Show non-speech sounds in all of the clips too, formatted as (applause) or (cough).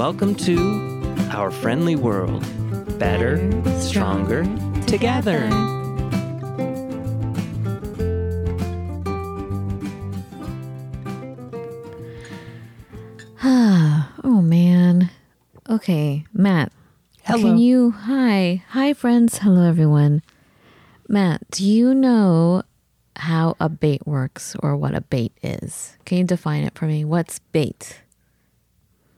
Welcome to our friendly world. Better, stronger, together. (sighs) oh man. Okay, Matt. Hello. Can you hi. Hi friends. Hello everyone. Matt, do you know how a bait works or what a bait is? Can you define it for me? What's bait?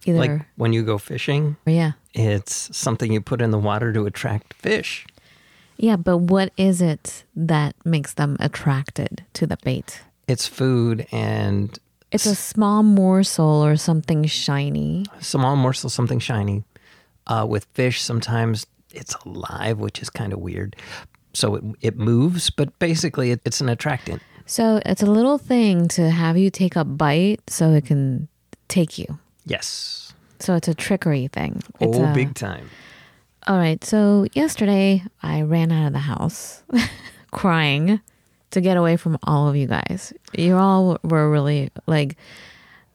Either Like when you go fishing, yeah. it's something you put in the water to attract fish. Yeah, but what is it that makes them attracted to the bait? It's food and It's a small morsel or something shiny. small morsel, something shiny. Uh, with fish, sometimes it's alive, which is kind of weird. So it, it moves, but basically it, it's an attractant. So it's a little thing to have you take a bite so it can take you. Yes. So it's a trickery thing. It's oh, a- big time. All right. So yesterday I ran out of the house (laughs) crying to get away from all of you guys. You all were really like,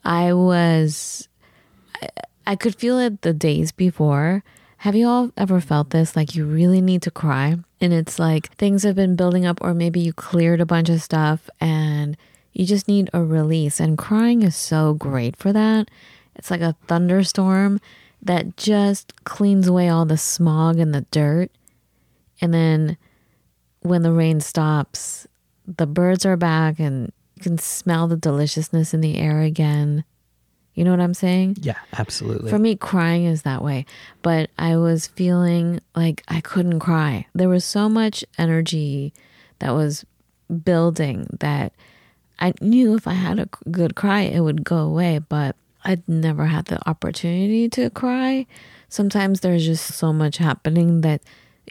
I was, I, I could feel it the days before. Have you all ever felt this? Like you really need to cry and it's like things have been building up, or maybe you cleared a bunch of stuff and you just need a release. And crying is so great for that. It's like a thunderstorm that just cleans away all the smog and the dirt. And then when the rain stops, the birds are back and you can smell the deliciousness in the air again. You know what I'm saying? Yeah, absolutely. For me, crying is that way. But I was feeling like I couldn't cry. There was so much energy that was building that I knew if I had a good cry, it would go away. But I'd never had the opportunity to cry. Sometimes there's just so much happening that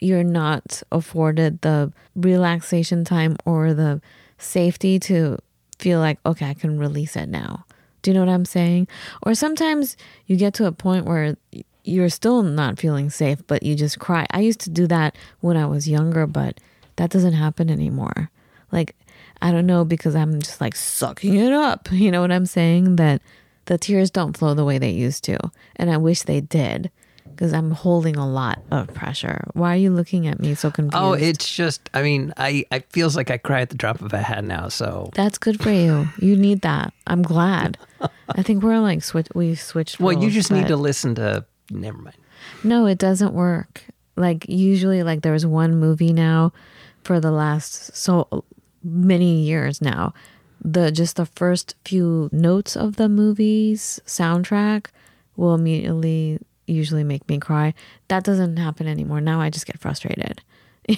you're not afforded the relaxation time or the safety to feel like, okay, I can release it now. Do you know what I'm saying? Or sometimes you get to a point where you're still not feeling safe, but you just cry. I used to do that when I was younger, but that doesn't happen anymore. Like, I don't know because I'm just like sucking it up. (laughs) You know what I'm saying? That the tears don't flow the way they used to. And I wish they did because I'm holding a lot of pressure. Why are you looking at me so oh, confused? oh, it's just, I mean, I, I feels like I cry at the drop of a hat now. So, That's good for you. You need that. I'm glad. I think we're like switch. We've switched. well, you just need to listen to, never mind. No, it doesn't work. Like usually, like there was one movie now for the last so many years now. The just the first few notes of the movie's soundtrack will immediately usually make me cry. That doesn't happen anymore. Now I just get frustrated. (laughs)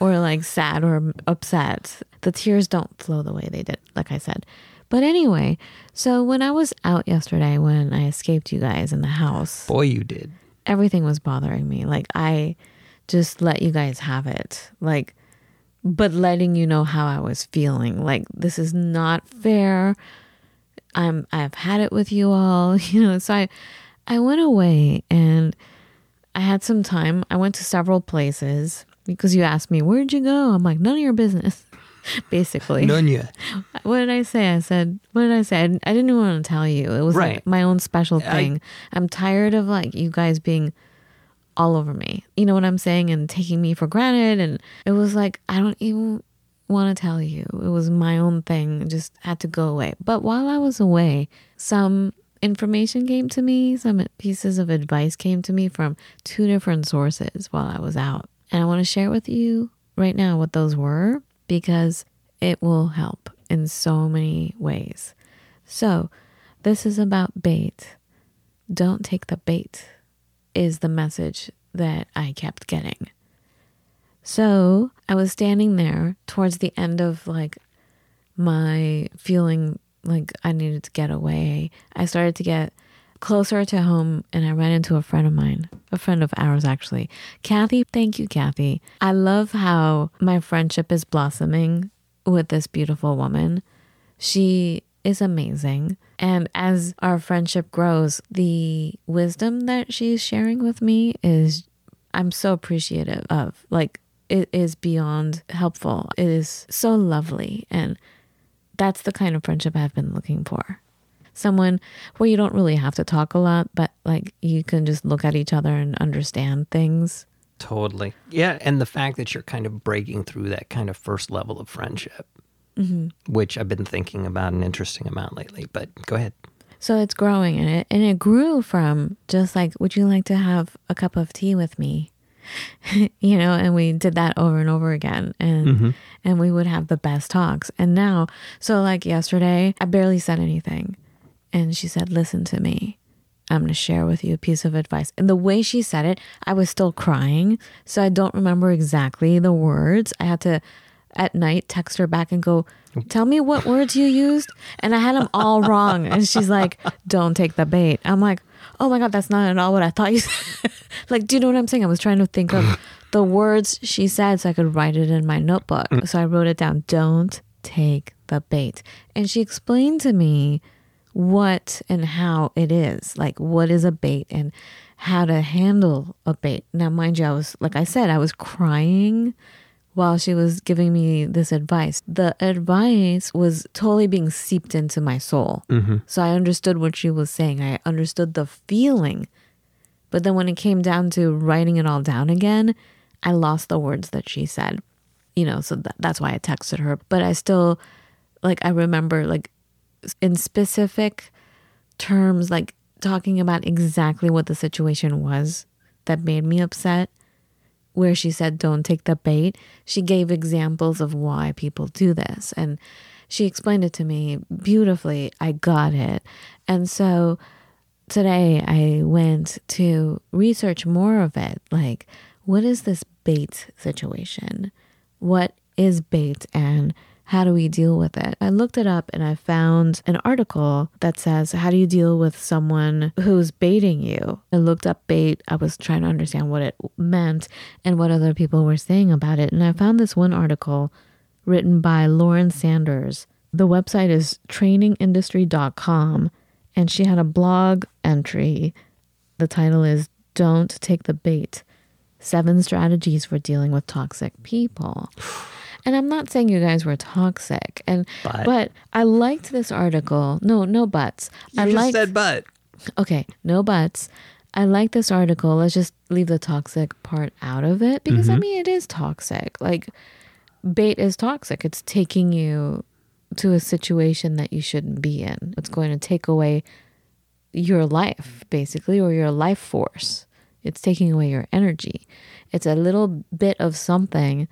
or like sad or upset. The tears don't flow the way they did, like I said. But anyway, so when I was out yesterday, when I escaped you guys in the house, Boy, you did. everything was bothering me. Like I just let you guys have it. Like but letting you know how I was feeling. Like this is not fair. I'm I've had it with you all, (laughs) you know. So I I went away and I had some time. I went to several places because you asked me, "Where'd you go?" I'm like, "None of your business." (laughs) Basically. Nunya. (laughs) What did I say? I said, what did I say? I didn't, I didn't even want to tell you. It was Right. like my own special I- thing. I'm tired of like you guys being all over me. You know what I'm saying? And taking me for granted. And it was like, I don't even want to tell you. It was my own thing. It just had to go away. But while I was away, some information came to me, some pieces of advice came to me from two different sources while I was out. And I want to share with you right now what those were because it will help in so many ways. So, this is about bait. Don't take the bait, is the message that I kept getting. So, I was standing there towards the end of like my feeling like I needed to get away. I started to get closer to home and I ran into a friend of mine, a friend of ours actually. Kathy, thank you, Kathy. I love how my friendship is blossoming with this beautiful woman. She is amazing. And as our friendship grows, the wisdom that she's sharing with me is, I'm so appreciative of. Like, it is beyond helpful. It is so lovely. And that's the kind of friendship I've been looking for. Someone where you don't really have to talk a lot, but like you can just look at each other and understand things. Totally. Yeah. And the fact that you're kind of breaking through that kind of first level of friendship, Mm-hmm. which I've been thinking about an interesting amount lately. But go ahead. So it's growing and it and it grew from just like, would you like to have a cup of tea with me? (laughs) you know, and we did that over and over again and mm-hmm. and we would have the best talks. And now, so like yesterday, I barely said anything. And she said, "Listen to me. I'm going to share with you a piece of advice." And the way she said it, I was still crying, so I don't remember exactly the words. I had to at night text her back and go, "Tell me what words you used." And I had them all wrong. And she's like, "Don't take the bait." I'm like, "Oh my god, that's not at all what I thought you (laughs) said." like, do you know what I'm saying? I was trying to think of (sighs) the words she said so I could write it in my notebook. Mm. So I wrote it down. Don't take the bait. And she explained to me what and how it is. Like, what is a bait and how to handle a bait. Now, mind you, I was, like I said, I was crying while she was giving me this advice. The advice was totally being seeped into my soul. Mm-hmm. So I understood what she was saying. I understood the feeling. But then when it came down to writing it all down again, I lost the words that she said. You know, so that, that's why I texted her. But I still, like, I remember, like, in specific terms, like talking about exactly what the situation was that made me upset where she said, Don't take the bait, she gave examples of why people do this. And she explained it to me beautifully. I got it. And so today I went to research more of it. Like, what is this bait situation? What is bait and how do we deal with it? I looked it up and I found an article that says, How do you deal with someone who's baiting you? I looked up bait. I was trying to understand what it meant and what other people were saying about it. And I found this one article written by Lauren Sanders. The website is trainingindustry.com. And she had a blog entry. The title is Don't Take the Bait Seven Strategies for Dealing with Toxic People. (sighs) (sighs) And I'm not saying you guys were toxic. And But- but, I liked this article. No, no buts. You I just liked said but. okay, no buts. I like this article. Let's just leave the toxic part out of it because I mm-hmm. mean it is toxic. Like bait is toxic. It's taking you to a situation that you shouldn't be in. It's going to take away your life basically or your life force. It's taking away your energy. It's a little bit of something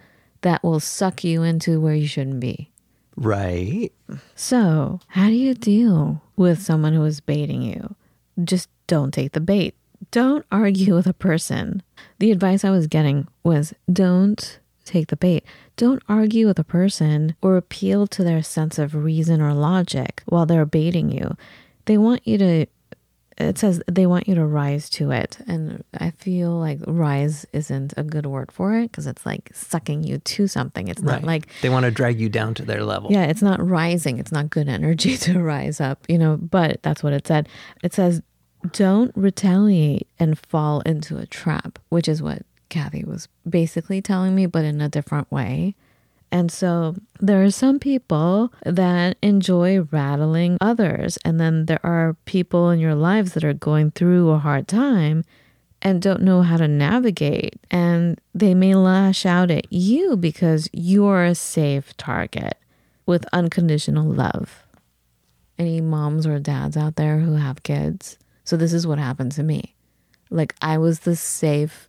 that will suck you into where you shouldn't be. Right. So, how do you deal with someone who is baiting you? Just don't take the bait. Don't argue with a person. The advice I was getting was don't take the bait. Don't argue with a person or appeal to their sense of reason or logic while they're baiting you. They want you to it says they want you to rise to it and i feel like rise isn't a good word for it because it's like sucking you to something it's Right. not like they want to drag you down to their level. yeah, it's not rising. It's not good energy (laughs) to rise up, you know, but that's what it said. It says, don't retaliate and fall into a trap, which is what Kathy was basically telling me, but in a different way. And so there are some people that enjoy rattling others. And then there are people in your lives that are going through a hard time and don't know how to navigate. And they may lash out at you because you're a safe target with unconditional love. Any moms or dads out there who have kids? So, this is what happened to me. Like, I was the safe,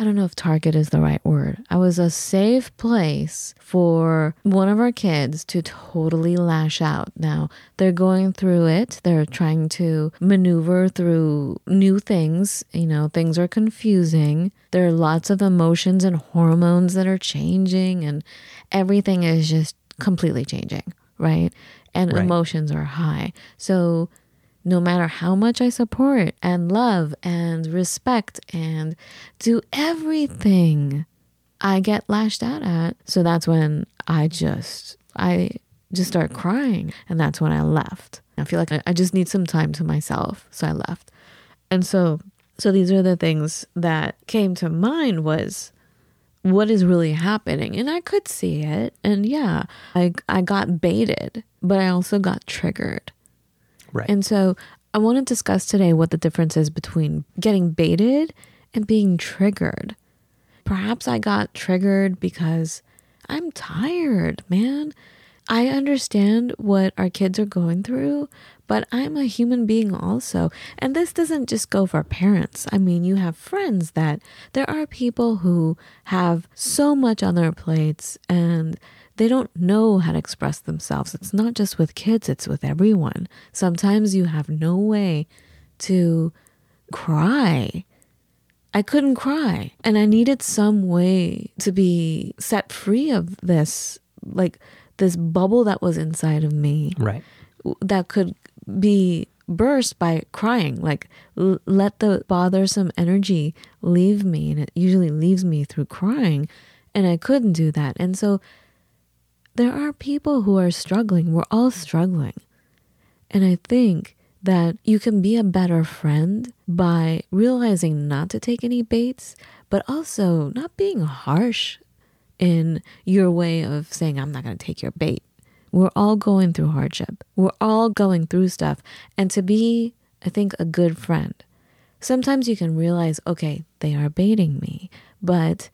I don't know if target is the right word. I was a safe place for one of our kids to totally lash out. Now, they're going through it, they're trying to maneuver through new things. You know, things are confusing. There are lots of emotions and hormones that are changing, and everything is just completely changing, right? And Right. emotions are high. So, no matter how much I support and love and respect and do everything, I get lashed out at. So that's when I just, I just start crying. And that's when I left. I feel like I just need some time to myself. So I left. And so, so these are the things that came to mind was what is really happening and i could see it and yeah i i got baited but i also got triggered Right. and so i want to discuss today what the difference is between getting baited and being triggered perhaps i got triggered because i'm tired man I understand what our kids are going through, but I'm a human being also. And this doesn't just go for parents. I mean, you have friends that there are people who have so much on their plates and they don't know how to express themselves. It's not just with kids, it's with everyone. Sometimes you have no way to cry. I couldn't cry, and I needed some way to be set free of this. Like, this bubble that was inside of me right. that could be burst by crying like l- let the bothersome energy leave me and it usually leaves me through crying and i couldn't do that and so there are people who are struggling we're all struggling and i think that you can be a better friend by realizing not to take any baits but also not being harsh in your way of saying, I'm not going to take your bait. We're all going through hardship. We're all going through stuff. And to be, I think, a good friend, sometimes you can realize, okay, they are baiting me, but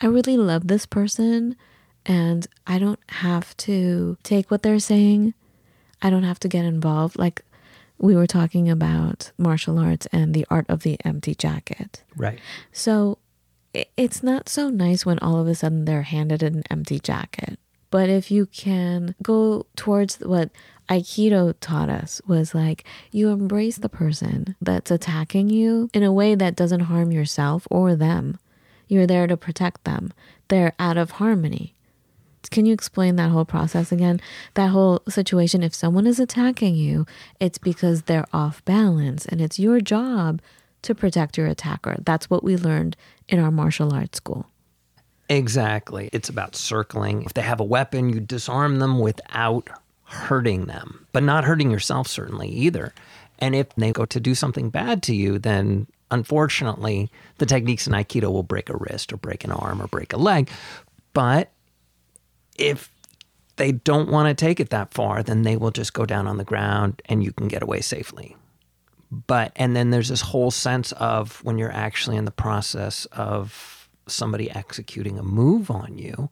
I really love this person and I don't have to take what they're saying. I don't have to get involved. Like we were talking about martial arts and the art of the empty jacket. Right. So it's not so nice when all of a sudden they're handed an empty jacket. But if you can go towards what Aikido taught us was like you embrace the person that's attacking you in a way that doesn't harm yourself or them. You're there to protect them. They're out of harmony. Can you explain that whole process again? That whole situation. If someone is attacking you, it's because they're off balance, and it's your job to protect your attacker. That's what we learned in our martial arts school. Exactly. It's about circling. If they have a weapon, you disarm them without hurting them, but not hurting yourself, certainly either. And if they go to do something bad to you, then unfortunately, the techniques in Aikido will break a wrist or break an arm or break a leg. But if they don't want to take it that far, then they will just go down on the ground and you can get away safely. But and then there's this whole sense of when you're actually in the process of somebody executing a move on you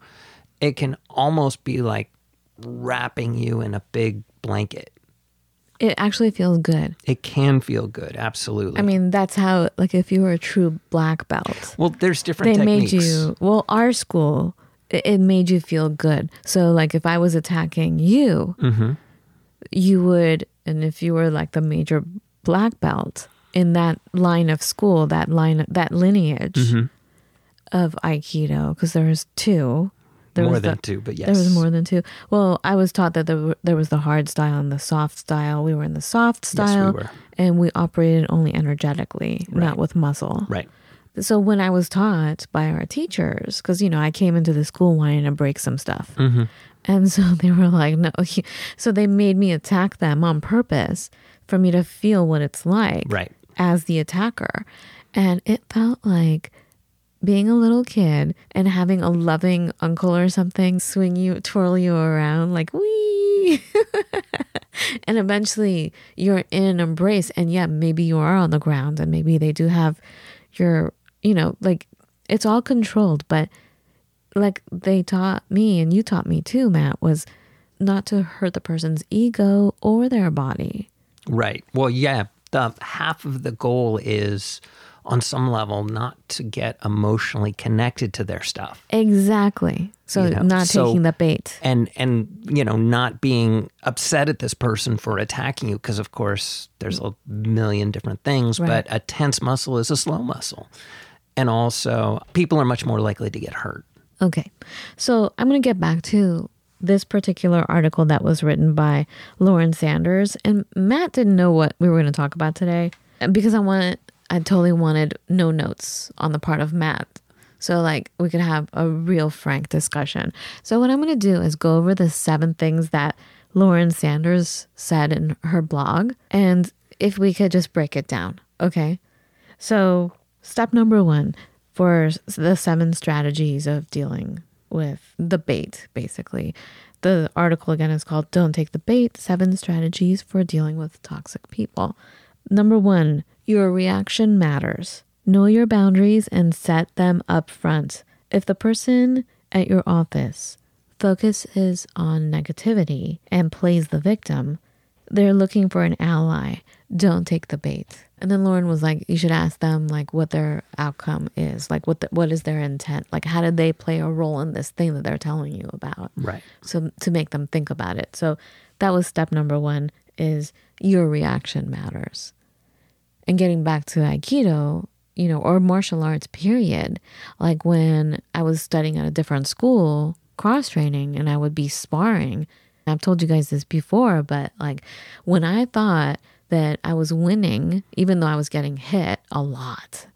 it can almost be like wrapping you in a big blanket. It actually feels good. It can feel good absolutely. I mean that's how like if you were a true black belt well there's different they techniques. made you well our school it, made you feel good so like if i was attacking you mm-hmm. you would and if you were like the major black belt in that line of school, that line, that lineage mm-hmm. of Aikido, because there was two. There more was than the, two, but yes, there was more than two. Well, I was taught that there, there was the hard style and the soft style. We were in the soft style, yes, we were. and we operated only energetically, right. not with muscle. Right. So when I was taught by our teachers, because you know I came into the school wanting to break some stuff, mm-hmm. and so (laughs) they were like, "No," (laughs) so they made me attack them on purpose for me to feel what it's like right. as the attacker. And it felt like being a little kid and having a loving uncle or something swing you, twirl you around like, wee. (laughs) and eventually you're in an embrace. And yeah, maybe you are on the ground and maybe they do have your, you know, like it's all controlled. But like they taught me and you taught me too, Matt, was not to hurt the person's ego or their body. Right. Well, yeah, the half of the goal is on some level not to get emotionally connected to their stuff. Exactly. So You know, not so- taking the bait. And and you know, not being upset at this person for attacking you because of course there's a million different things, Right. but a tense muscle is a slow muscle. And also, people are much more likely to get hurt. Okay. So I'm going to get back to this particular article that was written by Lauren Sanders. And Matt didn't know what we were going to talk about today because I wanted, I totally wanted no notes on the part of Matt. So, like, we could have a real frank discussion. So, what I'm going to do is go over the seven things that Lauren Sanders said in her blog. And if we could just break it down, okay? So, step number one for the seven strategies of dealing with the bait, basically. The article again is called Don't Take the Bait Seven Strategies for Dealing with Toxic People. Number one, your reaction matters. Know your boundaries and set them up front. If the person at your office focuses on negativity and plays the victim, they're looking for an ally. Don't take the bait. And then Lauren was like, you should ask them like what their outcome is, like what the, what is their intent, like how did they play a role in this thing that they're telling you about, Right. so to make them think about it. So that was step number one: is your reaction matters. And getting back to Aikido, you know, or martial arts, period. Like when I was studying at a different school, cross training, and I would be sparring. I've told you guys this before, but like when I thought that I was winning, even though I was getting hit a lot,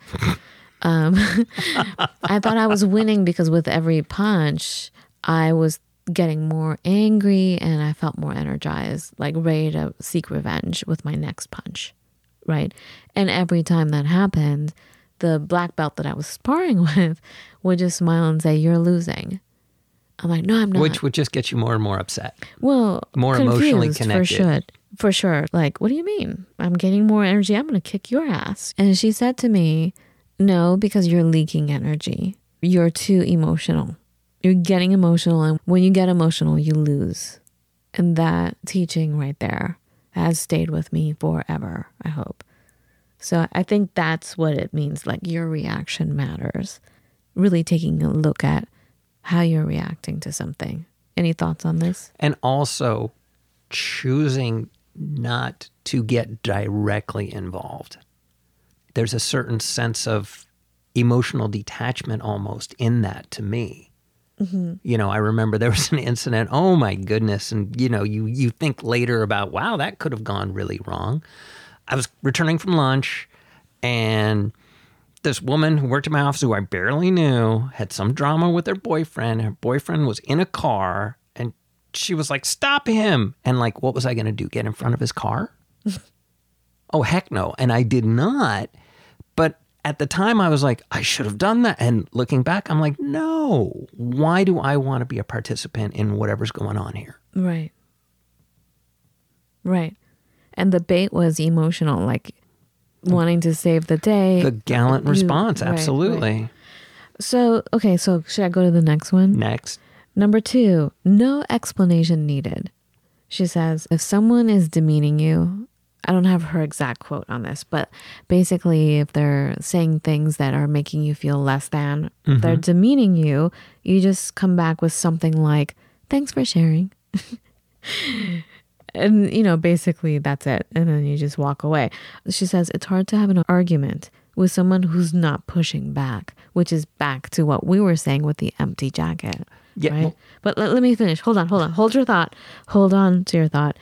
um, (laughs) I thought I was winning because with every punch, I was getting more angry and I felt more energized, like ready to seek revenge with my next punch. Right. And every time that happened, the black belt that I was sparring (laughs) with would just smile and say, You're losing. I'm like, No, I'm not. Which would just get you more and more upset. well, more emotionally connected. For sure. For sure. Like, what do you mean? I'm getting more energy. I'm going to kick your ass. And she said to me, No, because you're leaking energy. You're too emotional. You're getting emotional. And when you get emotional, you lose. And that teaching right there has stayed with me forever, I hope. So I think that's what it means. Like, your reaction matters. Really taking a look at how you're reacting to something. Any thoughts on this? And also choosing not to get directly involved. There's a certain sense of emotional detachment almost in that to me. Mm-hmm. You know, I remember there was an incident. Oh my goodness! And you know, you you think later about, wow, that could have gone really wrong. I was returning from lunch, and this woman who worked in my office, who I barely knew, had some drama with her boyfriend. Her boyfriend was in a car, she was like, "Stop him!" And like, what was I going to do? Get in front of his car? (laughs) oh heck no! And I did not. But at the time, I was like, I should have done that. And looking back, I'm like, no. Why do I want to be a participant in whatever's going on here? Right. Right. And the bait was emotional, like wanting to save the day. The gallant You- response, right, right. absolutely. So, okay, so should I go to the next one? Next. Number two, no explanation needed. She says, if someone is demeaning you, I don't have her exact quote on this, but basically, if they're saying things that are making you feel less than, if they're mm-hmm. demeaning you, you just come back with something like, thanks for sharing. (laughs) and, you know, basically that's it. And then you just walk away. She says, it's hard to have an argument with someone who's not pushing back, which is back to what we were saying with the empty jacket. Yeah, Right. well- but let, let me finish. Hold on, hold on. Hold your thought. Hold on to your thought.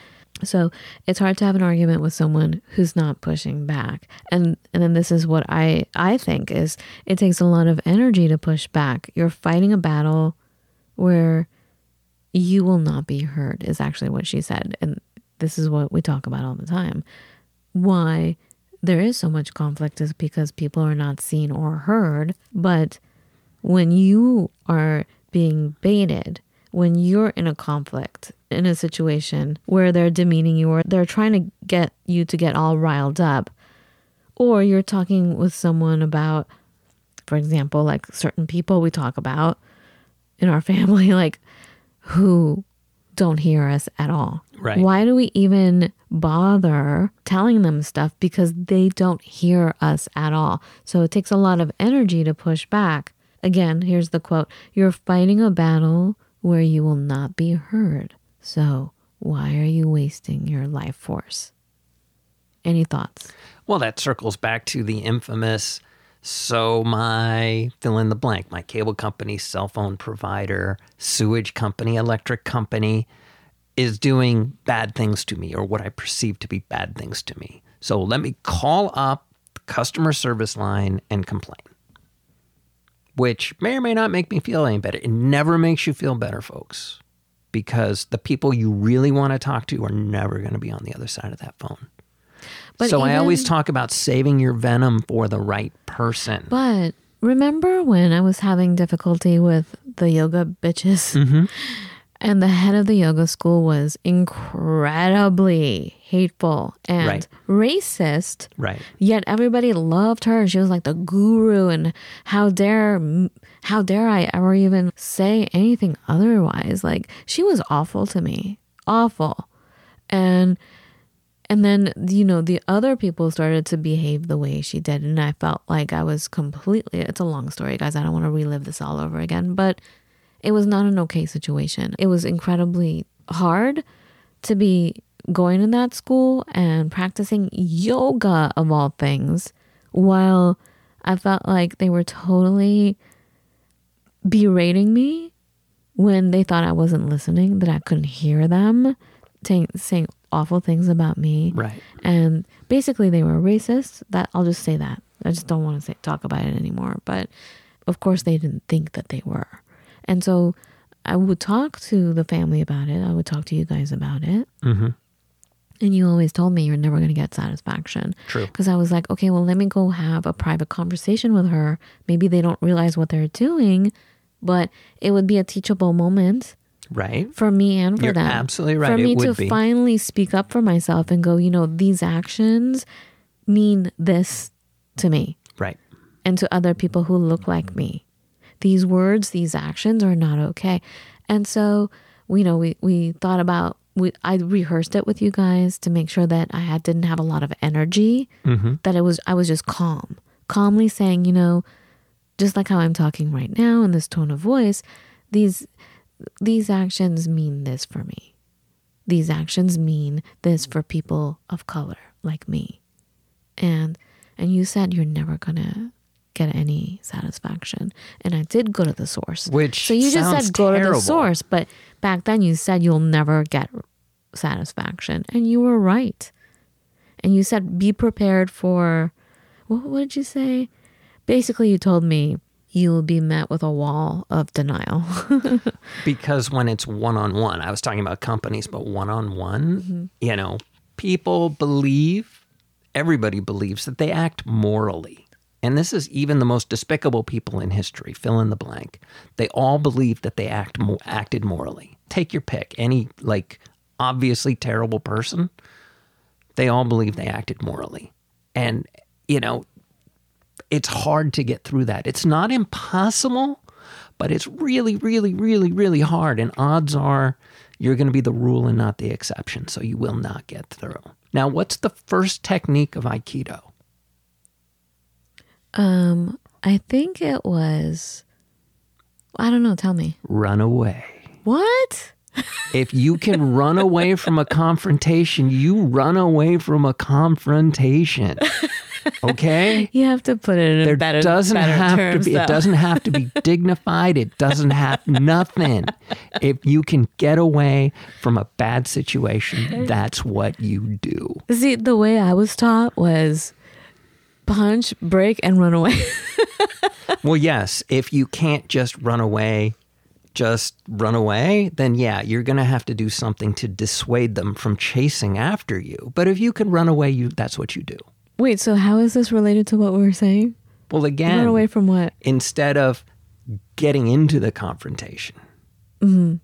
So it's hard to have an argument with someone who's not pushing back. And and then this is what I I think is it takes a lot of energy to push back. You're fighting a battle where you will not be heard is actually what she said. And this is what we talk about all the time. Why there is so much conflict is because people are not seen or heard, but when you are being baited, when you're in a conflict, in a situation where they're demeaning you or they're trying to get you to get all riled up, or you're talking with someone about, for example, like certain people we talk about in our (laughs) family, like who don't hear us at all. Right. Why do we even bother telling them stuff? Because they don't hear us at all. So it takes a lot of energy to push back. Again, here's the quote You're fighting a battle where you will not be heard. So why are you wasting your life force? Any thoughts? Well, that circles back to the infamous So my fill in the blank, my cable company, cell phone provider, sewage company, electric company is doing bad things to me or what I perceive to be bad things to me. So let me call up the customer service line and complain. Which may or may not make me feel any better. It never makes you feel better, folks, because the people you really want to talk to are never going to be on the other side of that phone. But so I always talk about saving your venom for the right person. But remember when I was having difficulty with the yoga bitches? Mm-hmm. (laughs) And the head of the yoga school was incredibly hateful and Right. racist. right. Yet everybody loved her. She was like the guru, and how dare, how dare I ever even say anything otherwise? Like she was awful to me, awful, and and then you know the other people started to behave the way she did, and I felt like I was completely. It's a long story, guys. I don't want to relive this all over again, but it was not an okay situation. It was incredibly hard to be going to that school and practicing yoga of all things while I felt like they were totally berating me when they thought I wasn't listening, that I couldn't hear them saying, saying awful things about me. Right. And basically they were racist. That I'll just say that. I just don't want to say talk about it anymore. But of course they didn't think that they were. And so I would talk to the family about it. I would talk to you guys about it. Mm-hmm. And you always told me you're never going to get satisfaction. True. Because I was like, okay, well, let me go have a private conversation with her. Maybe they don't realize what they're doing, but it would be a teachable moment Right. for me and for You're them. absolutely right. For me to be. finally speak up for myself and go, you know, these actions mean this to me Right. and to other people who look like me. These words, these actions are not okay. And so, you know, we, we thought about, we, I rehearsed it with you guys to make sure that I had, didn't have a lot of energy, Mm-hmm. that it was, I was just calm, calmly saying, you know, just like how I'm talking right now in this tone of voice, these, these actions mean this for me. These actions mean this for people of color like me. And and you said you're never gonna get any satisfaction. And I did go to the source. Which so you just said go to the source, but back then you said you'll never get satisfaction. And you were right. And you said be prepared for what, what did you say? Basically you told me you will be met with a wall of denial. (laughs) Because when it's one on one, I was talking about companies, but one on one, you know, people believe, everybody believes that they act morally. And this is even the most despicable people in history, fill in the blank. They all believe that they act mo- acted morally. Take your pick. Any like obviously terrible person, they all believe they acted morally. And you know, it's hard to get through that. It's not impossible, but it's really, really, really, really hard. And odds are you're going to be the rule and not the exception. So you will not get through. Now, what's the first technique of Aikido? Um, I think it was I don't know, tell me. Run away. What? If you can run away from a confrontation, you run away from a confrontation. Okay? (laughs) You have to put it in There better, doesn't better have terms, to be. though. It doesn't have to be (laughs) dignified. It doesn't have nothing. If you can get away from a bad situation, (laughs) that's what you do. See, the way I was taught was punch, break, and run away. (laughs) Well, yes. If you can't just run away, just run away, then yeah, you're going to have to do something to dissuade them from chasing after you. But if you can run away, you that's what you do. Wait, so how is this related to what we were saying? Well, again, Run away from what? instead of getting into the confrontation, Mm-hmm.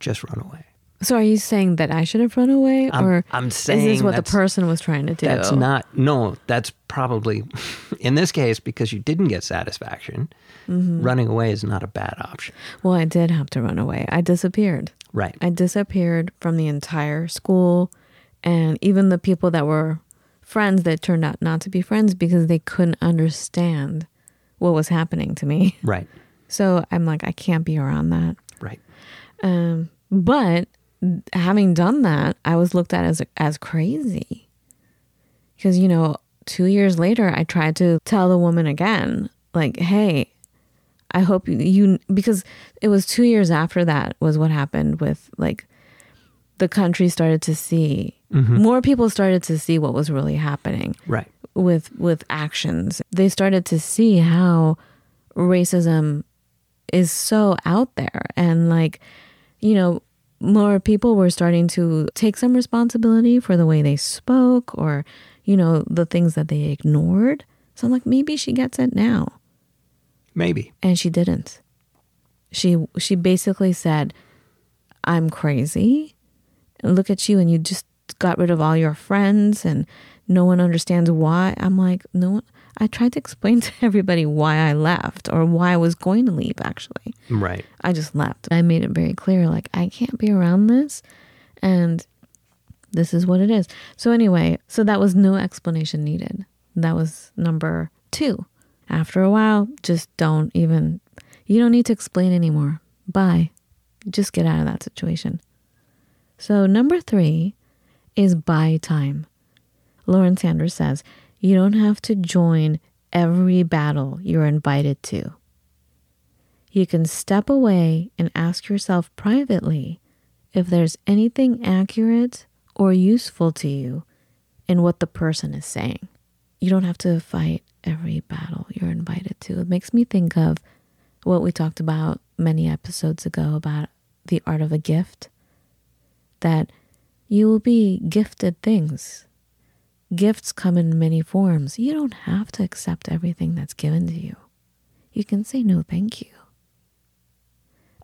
just run away. So are you saying that I should have run away, I'm- or I'm is this what the person was trying to do? That's not, no, that's probably, (laughs) in this case, because you didn't get satisfaction, Mm-hmm. running away is not a bad option. Well, I did have to run away. I disappeared. Right. I disappeared from the entire school, and even the people that were friends that turned out not to be friends because they couldn't understand what was happening to me. Right. So I'm like, I can't be around that. Right. Um, but having done that, I was looked at as as crazy because you know two years later, I tried to tell the woman again, like, hey, I hope you, you, because it was two years after that was what happened with like the country started to see mm-hmm. more people started to see what was really happening Right. with with actions. They started to see how racism is so out there and like you know more people were starting to take some responsibility for the way they spoke or you know the things that they ignored. So I'm like maybe she gets it now Maybe. and she didn't. She she basically said, "I'm crazy. Look at you, and you just got rid of all your friends, and no one understands why." I'm like, no one. I tried to explain (laughs) to everybody why I left or why I was going to leave. Actually, Right. I just left. I made it very clear, like I can't be around this, and this is what it is. So anyway, so that was no explanation needed. That was number two. After a while, just don't even. You don't need to explain anymore. Bye. Just get out of that situation. So number three is buy time. Lauren Sanders says you don't have to join every battle you're invited to. You can step away and ask yourself privately if there's anything accurate or useful to you in what the person is saying. You don't have to fight every battle you're invited to. It makes me think of what we talked about many episodes ago about the art of a gift that you will be gifted things. Gifts come in many forms. You don't have to accept everything that's given to you. You can say no, thank you.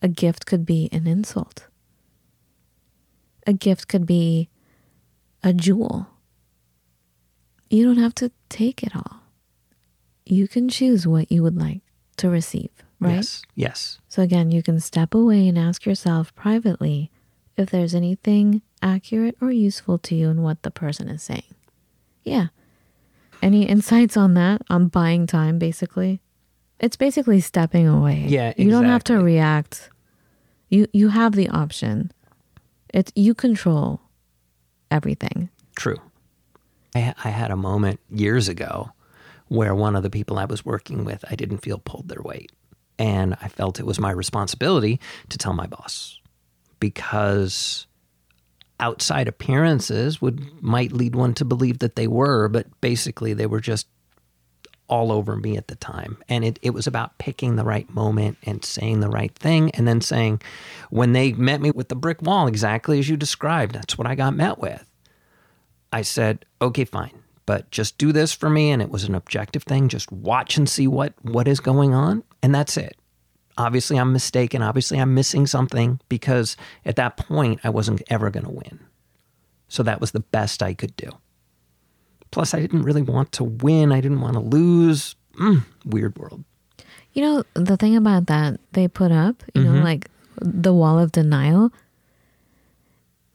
A gift could be an insult. A gift could be a jewel. You don't have to take it all. You can choose what you would like to receive, right? Yes. Yes. So again, you can step away and ask yourself privately if there's anything accurate or useful to you in what the person is saying. Yeah. Any insights on that? On buying time, basically? It's basically stepping away. Yeah, You don't have to react. You you have the option. It's you control everything. True. I, I had a moment years ago where one of the people I was working with, I didn't feel pulled their weight. And I felt it was my responsibility to tell my boss because outside appearances would might lead one to believe that they were, but basically they were just all over me at the time. And it, it was about picking the right moment and saying the right thing. And then saying, when they met me with the brick wall, exactly as you described, that's what I got met with. I said, okay, fine, but just do this for me. And it was an objective thing. Just watch and see what, what is going on. And that's it. Obviously, I'm mistaken. Obviously, I'm missing something because at that point, I wasn't ever going to win. So that was the best I could do. Plus, I didn't really want to win. I didn't want to lose. Mm, weird world. You know, the thing about that they put up, you know, like the wall of denial.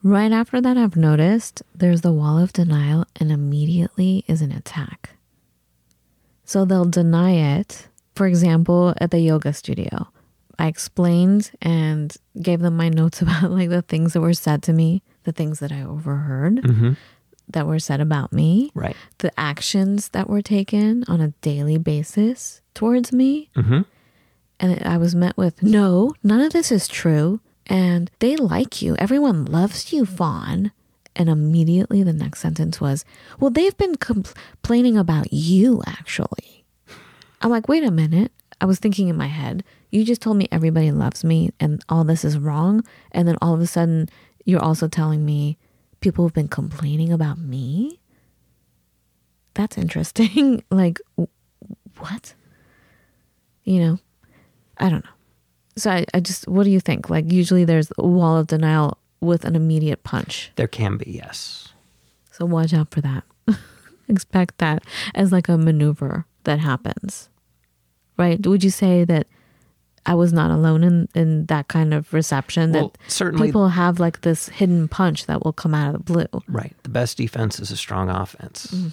Right after that, I've noticed there's the wall of denial, and immediately is an attack. So they'll deny it. For example, at the yoga studio, I explained and gave them my notes (laughs) about like the things that were said to me, the things that I overheard that were said about me Right. the actions that were taken on a daily basis towards me. Mm-hmm. And I was met with, no, none of this is true. And they like you. Everyone loves you, Fawn. And immediately the next sentence was, well, they've been compl- complaining about you, actually. I'm like, wait a minute. I was thinking in my head, you just told me everybody loves me and all this is wrong. And then all of a sudden, you're also telling me people have been complaining about me? That's interesting. (laughs) like, what? You know, I don't know. So I, I just, what do you think? Like, usually there's a wall of denial with an immediate punch. There can be, yes. So watch out for that. (laughs) Expect that as like a maneuver that happens. Right? Would you say that I was not alone in, in that kind of reception? Well, that certainly- people have like this hidden punch that will come out of the blue. Right. The best defense is a strong offense. Mm-hmm.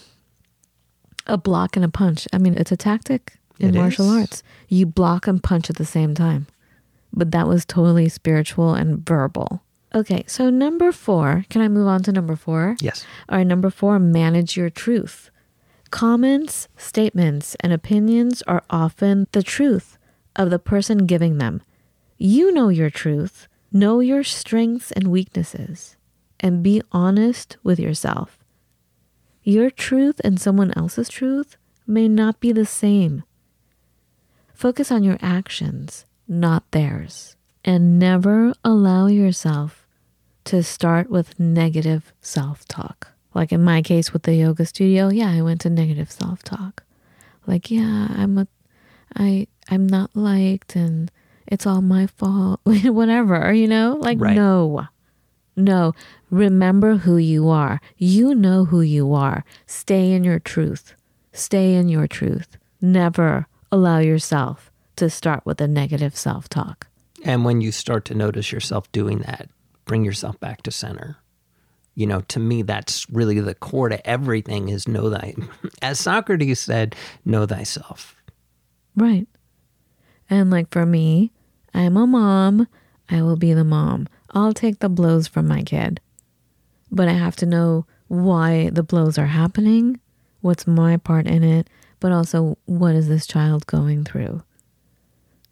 A block and a punch. I mean, it's a tactic in It martial is. arts. You block and punch at the same time. But that was totally spiritual and verbal. Okay, so number four, can I move on to number four? Yes. All right, number four, manage your truth. Comments, statements, and opinions are often the truth of the person giving them. You know your truth, know your strengths and weaknesses, and be honest with yourself. Your truth and someone else's truth may not be the same. Focus on your actions, not theirs, and never allow yourself to start with negative self talk. Like in my case with the yoga studio, yeah, I went to negative self talk. Like, yeah, I'm a I I'm not liked and it's all my fault. (laughs) Whatever, you know? Like Right. no. No, remember who you are. You know who you are. Stay in your truth. Stay in your truth. Never allow yourself to start with a negative self talk. And when you start to notice yourself doing that, bring yourself back to center. You know, to me, that's really the core to everything is know thy, (laughs) as Socrates said, know thyself. Right. And like for me, I'm a mom. I will be the mom. I'll take the blows from my kid. But I have to know why the blows are happening, what's my part in it, but also what is this child going through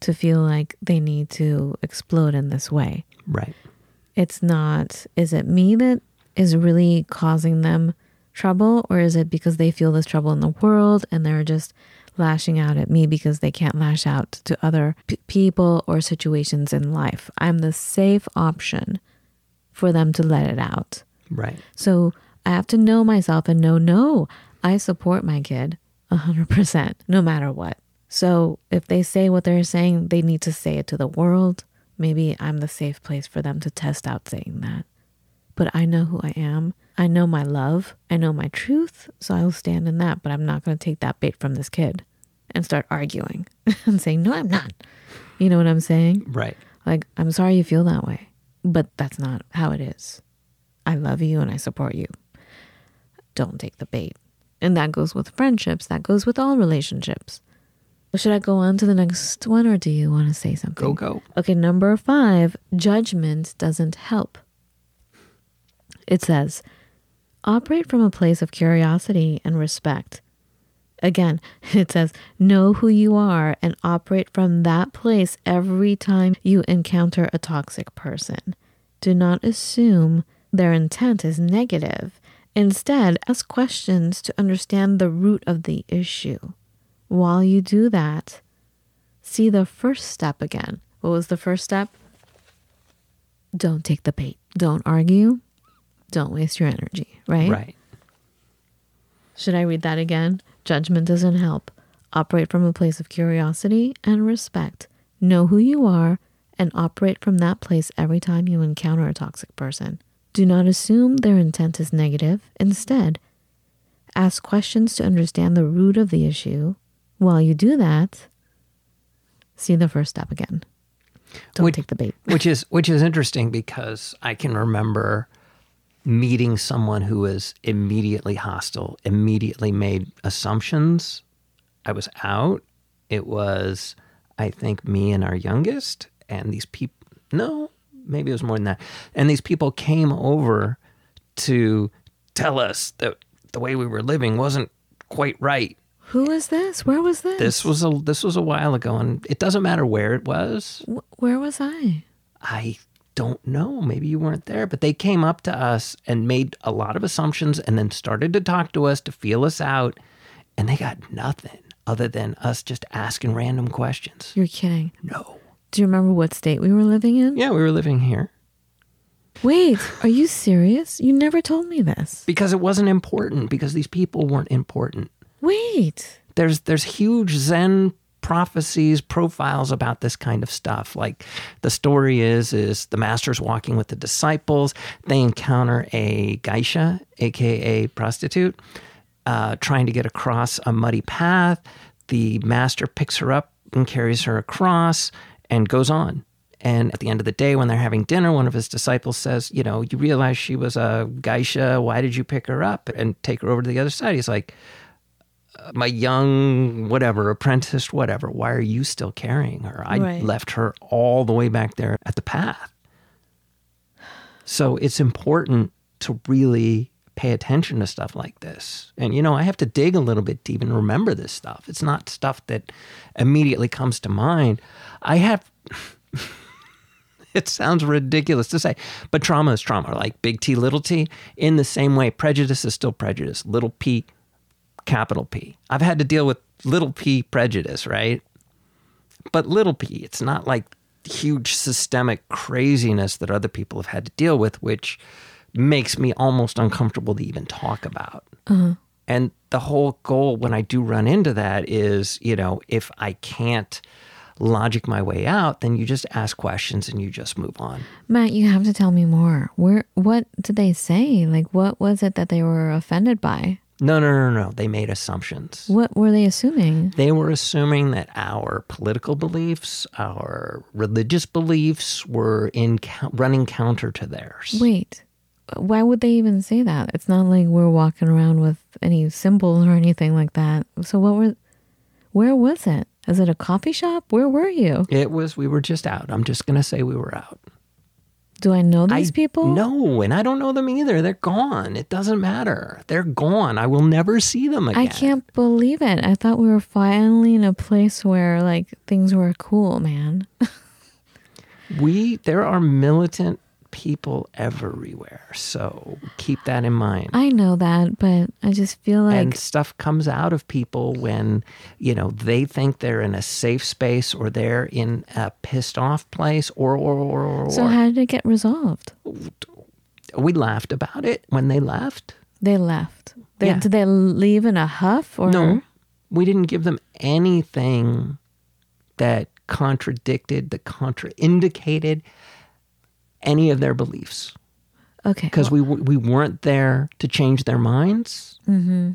to feel like they need to explode in this way. Right. It's not, is it me that is really causing them trouble, or is it because they feel this trouble in the world and they're just lashing out at me because they can't lash out to other p- people or situations in life? I'm the safe option for them to let it out. Right. So I have to know myself and know, no, I support my kid 100%, no matter what. So if they say what they're saying, they need to say it to the world. Maybe I'm the safe place for them to test out saying that. But I know who I am. I know my love. I know my truth. So I'll stand in that. But I'm not going to take that bait from this kid and start arguing (laughs) and saying, no, I'm not. You know what I'm saying? Right. Like, I'm sorry you feel that way, but that's not how it is. I love you and I support you. Don't take the bait. And that goes with friendships, that goes with all relationships. Should I go on to the next one or do you want to say something? Go, go. Okay, number five judgment doesn't help. It says, operate from a place of curiosity and respect. Again, (laughs) it says, know who you are and operate from that place every time you encounter a toxic person. Do not assume their intent is negative. Instead, ask questions to understand the root of the issue. While you do that, see the first step again. What was the first step? Don't take the bait. Don't argue. Don't waste your energy, right? Right. Should I read that again? Judgment doesn't help. Operate from a place of curiosity and respect. Know who you are and operate from that place every time you encounter a toxic person. Do not assume their intent is negative. Instead, ask questions to understand the root of the issue. While you do that, see the first step again. Don't Would- take the bait. which is which is interesting because I can remember meeting someone who was immediately hostile, immediately made assumptions. I was out. It was, I think, me and our youngest, and these people. No, maybe it was more than that. And these people came over to tell us that the way we were living wasn't quite right. Who was this? Where was this? This was a this was a while ago, and it doesn't matter where it was. Wh- Where was I? I don't know. Maybe you weren't there, but they came up to us and made a lot of assumptions and then started to talk to us to feel us out. And they got nothing other than us just asking random questions. You're kidding. No. Do you remember what state we were living in? Yeah, we were living here Wait, are you serious? You never told me this. because it wasn't important because these people weren't important. Wait. There's there's huge Zen prophecies profiles about this kind of stuff. Like the story is is the master's walking with the disciples. They encounter a geisha aka prostitute uh, trying to get across a muddy path. The master picks her up and carries her across and goes on. And at the end of the day when they're having dinner one of his disciples says you know you realize she was a geisha. Why did you pick her up and take her over to the other side? He's like my young whatever apprentice whatever why are you still carrying her i Right. left her all the way back there at the path so it's important to really pay attention to stuff like this. And, you know, I have to dig a little bit to even remember this stuff. It's not stuff that immediately comes to mind. I have. (laughs) it sounds ridiculous to say, but trauma is trauma, like big T, little t. In the same way, prejudice is still prejudice, little p, capital P. I've had to deal with little p prejudice, right? But little p, it's not like huge systemic craziness that other people have had to deal with, which makes me almost uncomfortable to even talk about. Uh-huh. And the whole goal when I do run into that is, you know, if I can't logic my way out, then you just ask questions and you just move on. Matt, you have to tell me more. Where what did they say? Like what was it that they were offended by? No, no, no, no. They made assumptions. What were they assuming? They were assuming that our political beliefs, our religious beliefs were in running counter to theirs. Wait. Why would they even say that? It's not like we're walking around with any symbols or anything like that. So what were where was it? Is it a coffee shop? Where were you? It was we were just out. I'm just going to say we were out. Do I know these I, people? No, and I don't know them either. They're gone. It doesn't matter. They're gone. I will never see them again. I can't believe it. I thought we were finally in a place where like things were cool, man. (laughs) we there are militant people everywhere. So keep that in mind. I know that, but I just feel like and stuff comes out of people when, you know, they think they're in a safe space or they're in a pissed off place or or or or. So how did it get resolved? We laughed about it when they left. They left. They, Yeah. Did they leave in a huff or No. We didn't give them anything that contradicted, that contraindicated any of their beliefs. Okay. because we we weren't there to change their minds. Mm-hmm.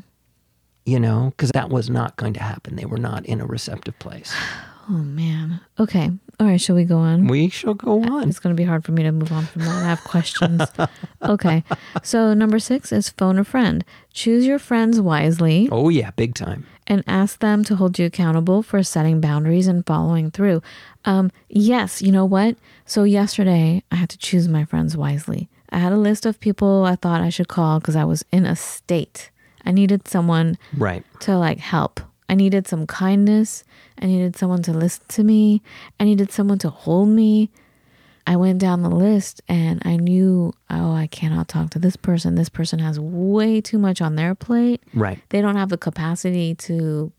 You know, because that was not going to happen. They were not in a receptive place. (sighs) oh man. Okay. All right. Shall we go on? We shall go on. It's going to be hard for me to move on from that. I have questions. (laughs) okay. So number six is phone a friend. Choose your friends wisely. Oh yeah, big time. And ask them to hold you accountable for setting boundaries and following through. Um, yes, you know what? So, yesterday I had to choose my friends wisely. I had a list of people I thought I should call because I was in a state. I needed someone Right. to like help. I needed some kindness. I needed someone to listen to me. I needed someone to hold me. I went down the list and I knew, oh, I cannot talk to this person. This person has way too much on their plate Right. they don't have the capacity to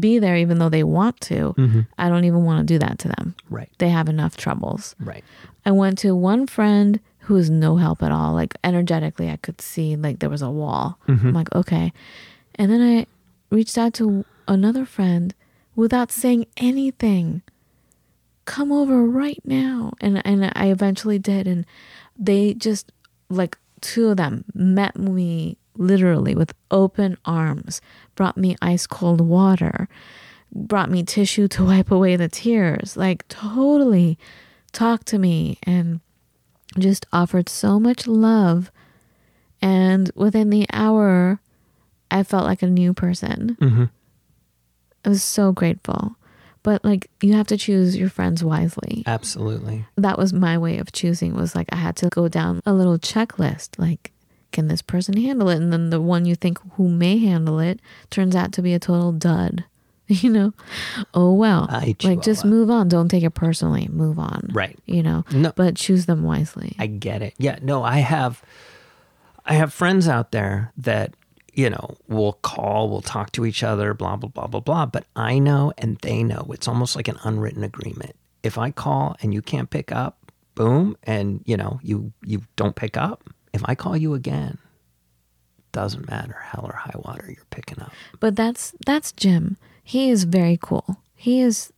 be there even though they want to. Mm-hmm. I don't even want to do that to them. Right. They have enough troubles. Right. I went to one friend who was no help at all. Like energetically, I could see like there was a wall. Mm-hmm. I'm like, okay. And then I reached out to another friend without saying anything. Come over right now. And and I eventually did and they just like two of them met me literally with open arms, brought me ice cold water, brought me tissue to (laughs) wipe away the tears, like totally talked to me and just offered so much love. And within the hour, I felt like a new person. Mm-hmm. I was so grateful. But like you have to choose your friends wisely. Absolutely. That was my way of choosing was like I had to go down a little checklist like can this person handle it? And then the one you think who may handle it turns out to be a total dud. (laughs) You know? Oh well. Like just move on. Don't take it personally. Move on. Right. You know? No. But choose them wisely. I get it. Yeah, no, I have I have friends out there that, you know, we'll call, we'll talk to each other, blah blah blah blah blah, but I know and they know. It's almost like an unwritten agreement. If I call and you can't pick up, boom, and you know, you you don't pick up, if I call you again, doesn't matter hell or high water, you're picking up. But that's that's Jim. He is very cool. He is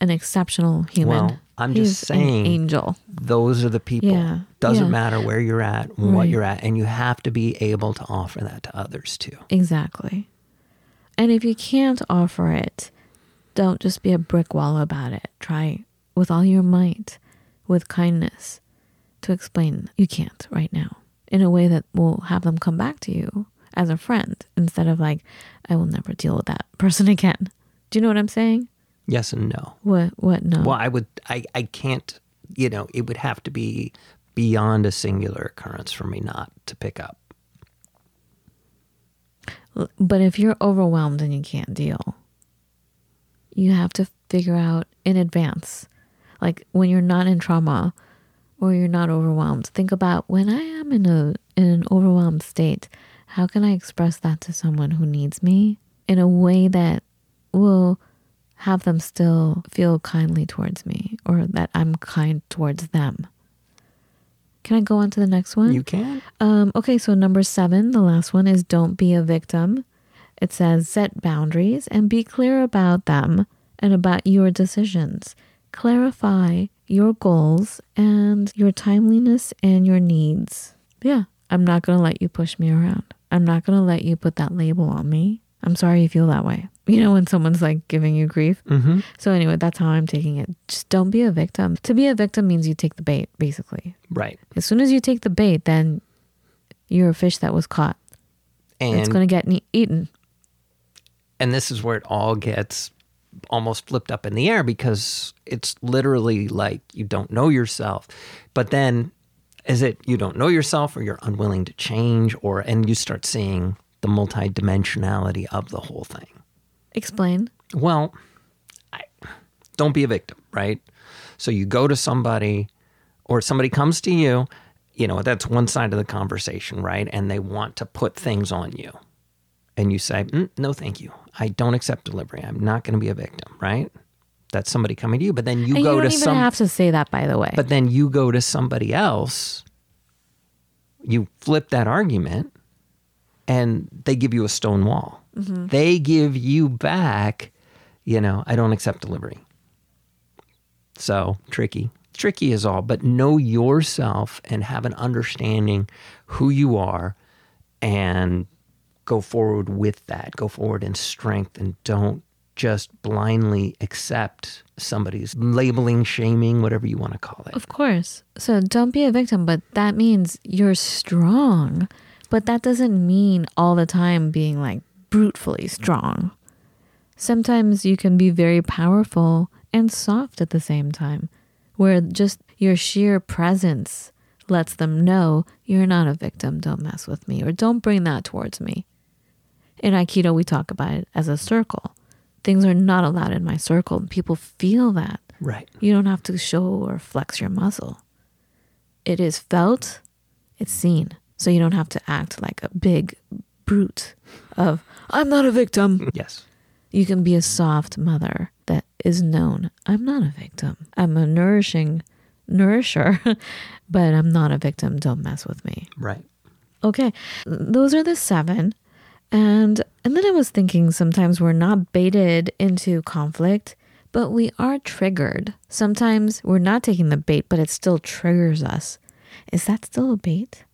an exceptional human. Well, I'm He's just saying- an angel. Those are the people. Yeah, Doesn't yeah. matter where you're at, and what you're at, and you have to be able to offer that to others too. Exactly. And if you can't offer it, don't just be a brick wall about it. Try with all your might, with kindness, to explain you can't right now in a way that will have them come back to you as a friend instead of like, I will never deal with that person (laughs) again. Do you know what I'm saying? Yes and no. What, what, no. Well, I would, I, I can't, you know, it would have to be beyond a singular occurrence for me not to pick up. But if you're overwhelmed and you can't deal, you have to figure out in advance. Like when you're not in trauma or you're not overwhelmed, think about when I am in a in an overwhelmed state, how can I express that to someone who needs me in a way that will have them still feel kindly towards me or that I'm kind towards them? Can I go on to the next one? You can. Um, okay, so number seven, the last one is don't be a victim. It says set boundaries and be clear about them and about your decisions. Clarify your goals and your timeliness and your needs. Yeah, I'm not going to let you push me around. I'm not going to let you put that label on me. I'm sorry you feel that way. You know, when someone's like giving you grief. Mm-hmm. So, anyway, that's how I'm taking it. Just don't be a victim. To be a victim means you take the bait, basically. Right. As soon as you take the bait, then you're a fish that was caught. And it's going to get ne- eaten. and this is where it all gets almost flipped up in the air because it's literally like you don't know yourself. But then is it you don't know yourself or you're unwilling to change or and you start seeing the multidimensionality of the whole thing. Explain. Well, I, don't be a victim, right? So you go to somebody or somebody comes to you, you know, that's one side of the conversation, right? And they want to put things on you. And you say, mm, no, thank you. I don't accept delivery. I'm not going to be a victim, right? That's somebody coming to you. But then you and go you don't to some. have to say that, by the way. But then you go to somebody else, you flip that argument, and they give you a stone wall. Mm-hmm. They give you back, you know, I don't accept delivery. So tricky. Tricky is all, but know yourself and have an understanding who you are and go forward with that. Go forward in strength and don't just blindly accept somebody's labeling, shaming, whatever you want to call it. of course. So don't be a victim, but that means you're strong. But that doesn't mean all the time being like brutally strong. Sometimes you can be very powerful and soft at the same time, where just your sheer presence lets them know you're not a victim, don't mess with me, or don't bring that towards me. In Aikido, we talk about it as a circle. Things are not allowed in my circle, and people feel that. Right. You don't have to show or flex your muscle. It is felt, it's seen. So you don't have to act like a big brute of, I'm not a victim. Yes. You can be a soft mother that is known. I'm not a victim. I'm a nourishing nourisher, (laughs) but I'm not a victim. Don't mess with me. Right. Okay, those are the seven. And and then I was thinking sometimes we're not baited into conflict, but we are triggered. Sometimes we're not taking the bait, but it still triggers us. Is that still a bait?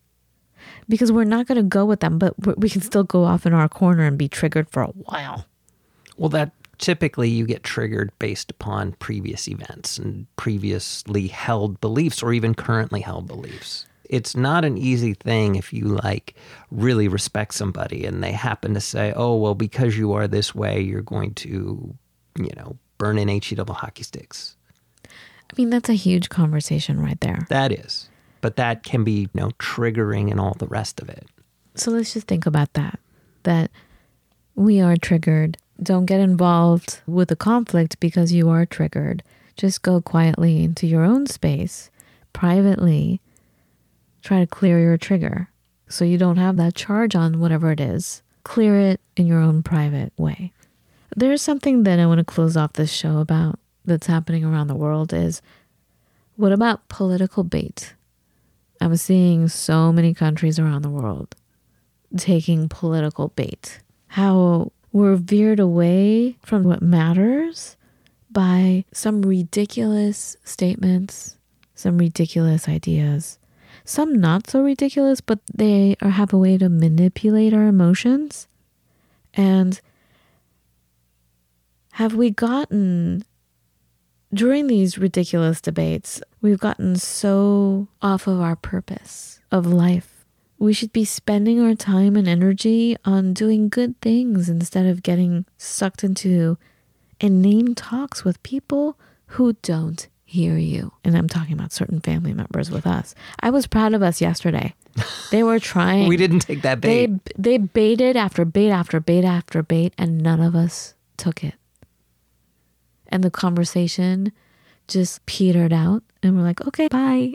Because we're not going to go with them, but we- can still go off in our corner and be triggered for a while. Well, that typically you get triggered based upon previous events and previously held beliefs or even currently held beliefs. It's not an easy thing if you like really respect somebody and they happen to say, "Oh, well because you are this way, you're going to, you know, burn in HE double hockey sticks." I mean, that's a huge conversation right there. That is. But that can be, you know, triggering and all the rest of it. So let's just think about that. That we are triggered. Don't get involved with the conflict because you are triggered. Just go quietly into your own space, privately. Try to clear your trigger so you don't have that charge on whatever it is. Clear it in your own private way. There's something that I want to close off this show about that's happening around the world is what about political bait? I'm seeing so many countries around the world taking political bait. How we're veered away from what matters by some ridiculous statements, some ridiculous ideas, some not so ridiculous, but they are, have a way to manipulate our emotions. And have we gotten during these ridiculous debates, we've gotten so off of our purpose of life. We should be spending our time and energy on doing good things instead of getting sucked into inane talks with people who don't hear you. And I'm talking about certain family members with us. I was proud of us yesterday. They were (laughs) trying. We didn't take that bait. They they baited after bait after bait after bait, and none of us took it. And the conversation just petered out, and we're like, okay, bye.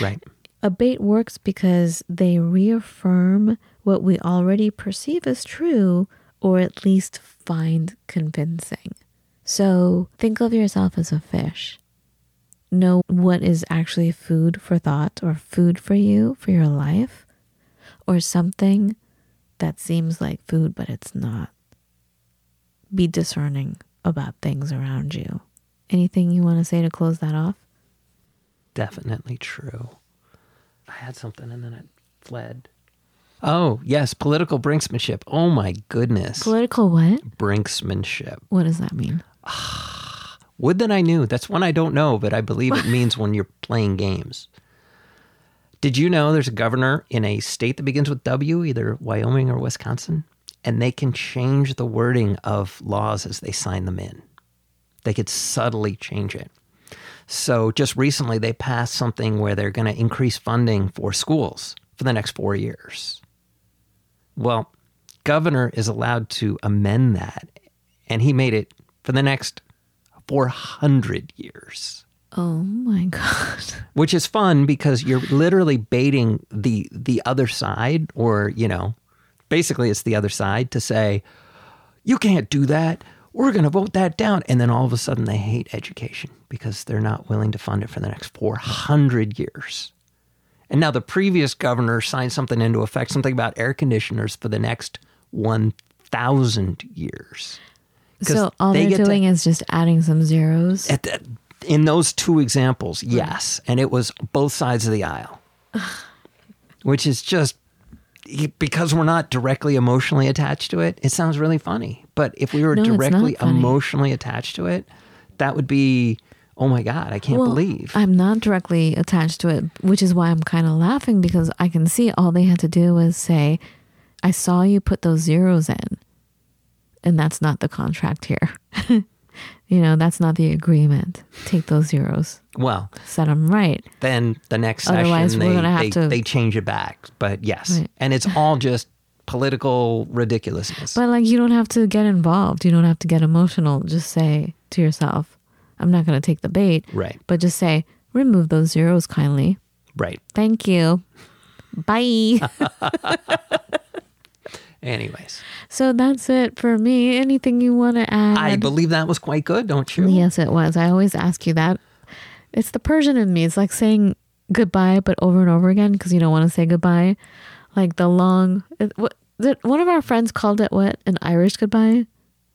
right. A bait works because they reaffirm what we already perceive as true, or at least find convincing. So think of yourself as a fish. Know what is actually food for thought or food for you, for your life, or something that seems like food, but it's not. Be discerning about things around you. Anything you want to say to close that off? Definitely true. I had something and then it fled. Oh, yes, political brinksmanship. Oh my goodness. Political what? Brinksmanship. What does that mean? (sighs) Would that I knew. That's one I don't know, but I believe it means when you're playing games. Did you know there's a governor in a state that begins with W, either Wyoming or Wisconsin? And they can change the wording of laws as they sign them in. They could subtly change it. So just recently, they passed something where they're going to increase funding for schools for the next four years. Well, governor is allowed to amend that, and he made it for the next 400 years. Oh my god. Which is fun because you're literally baiting the the other side or, you know, basically it's the other side to say, "You can't do that. We're going to vote that down." And then all of a sudden they hate education because they're not willing to fund it for the next 400 years. And now the previous governor signed something into effect, something about air conditioners for the next 1,000 years. So all they are doing to, is just adding some zeros. The, in those two examples, yes, and it was both sides of the aisle, which is just because we're not directly emotionally attached to it. It sounds really funny, but if we were no, directly emotionally attached to it, that would be oh my god, I can't well, believe. I'm not directly attached to it, which is why I'm kind of laughing because I can see all they had to do was say, "I saw you put those zeros in." and that's not the contract here. (laughs) you know, that's not the agreement. Take those zeros. Well, set them right. Then the next Otherwise, session, we're they, have they, to... they change it back. But yes, right. and it's all just political ridiculousness. But like, you don't have to get involved. You don't have to get emotional. Just say to yourself, "I'm not going to take the bait." Right. But just say, "Remove those zeros kindly." Right. Thank you. Bye. (laughs) Anyways. So that's it for me. Anything you want to add? I believe that was quite good, don't you? Yes, it was. I always ask you that. It's the Persian in me. It's like saying goodbye, but over and over again because you don't want to say goodbye. Like the long. What, one of our friends called it what? An Irish goodbye?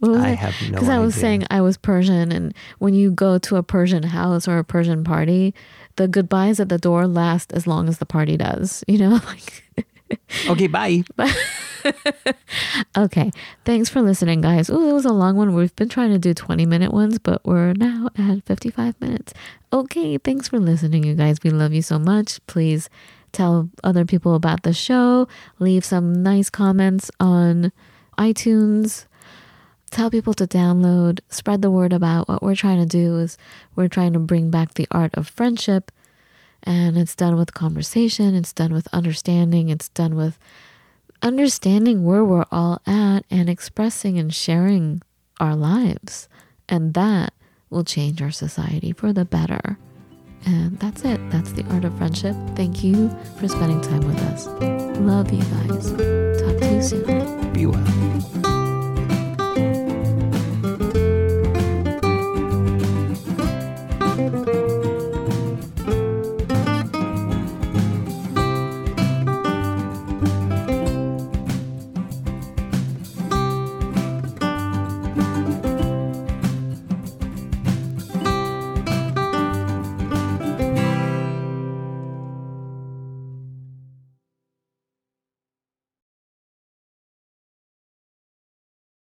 I it? have no Because I was saying I was Persian, and when you go to a Persian house or a Persian party, the goodbyes at the door last as long as the party does. You know, (laughs) like. (laughs) okay, bye. (laughs) okay. Thanks for listening, guys. Oh, it was a long one. We've been trying to do 20 minute ones, but we're now at 55 minutes. Okay. Thanks for listening, you guys. We love you so much. Please tell other people about the show. Leave some nice comments on iTunes. Tell people to download, spread the word about what we're trying to do is we're trying to bring back the art of friendship and it's done with conversation, it's done with understanding, it's done with understanding where we're all at and expressing and sharing our lives. And that will change our society for the better. And that's it. That's the art of friendship. Thank you for spending time with us. Love you guys. Talk to you soon. Be well.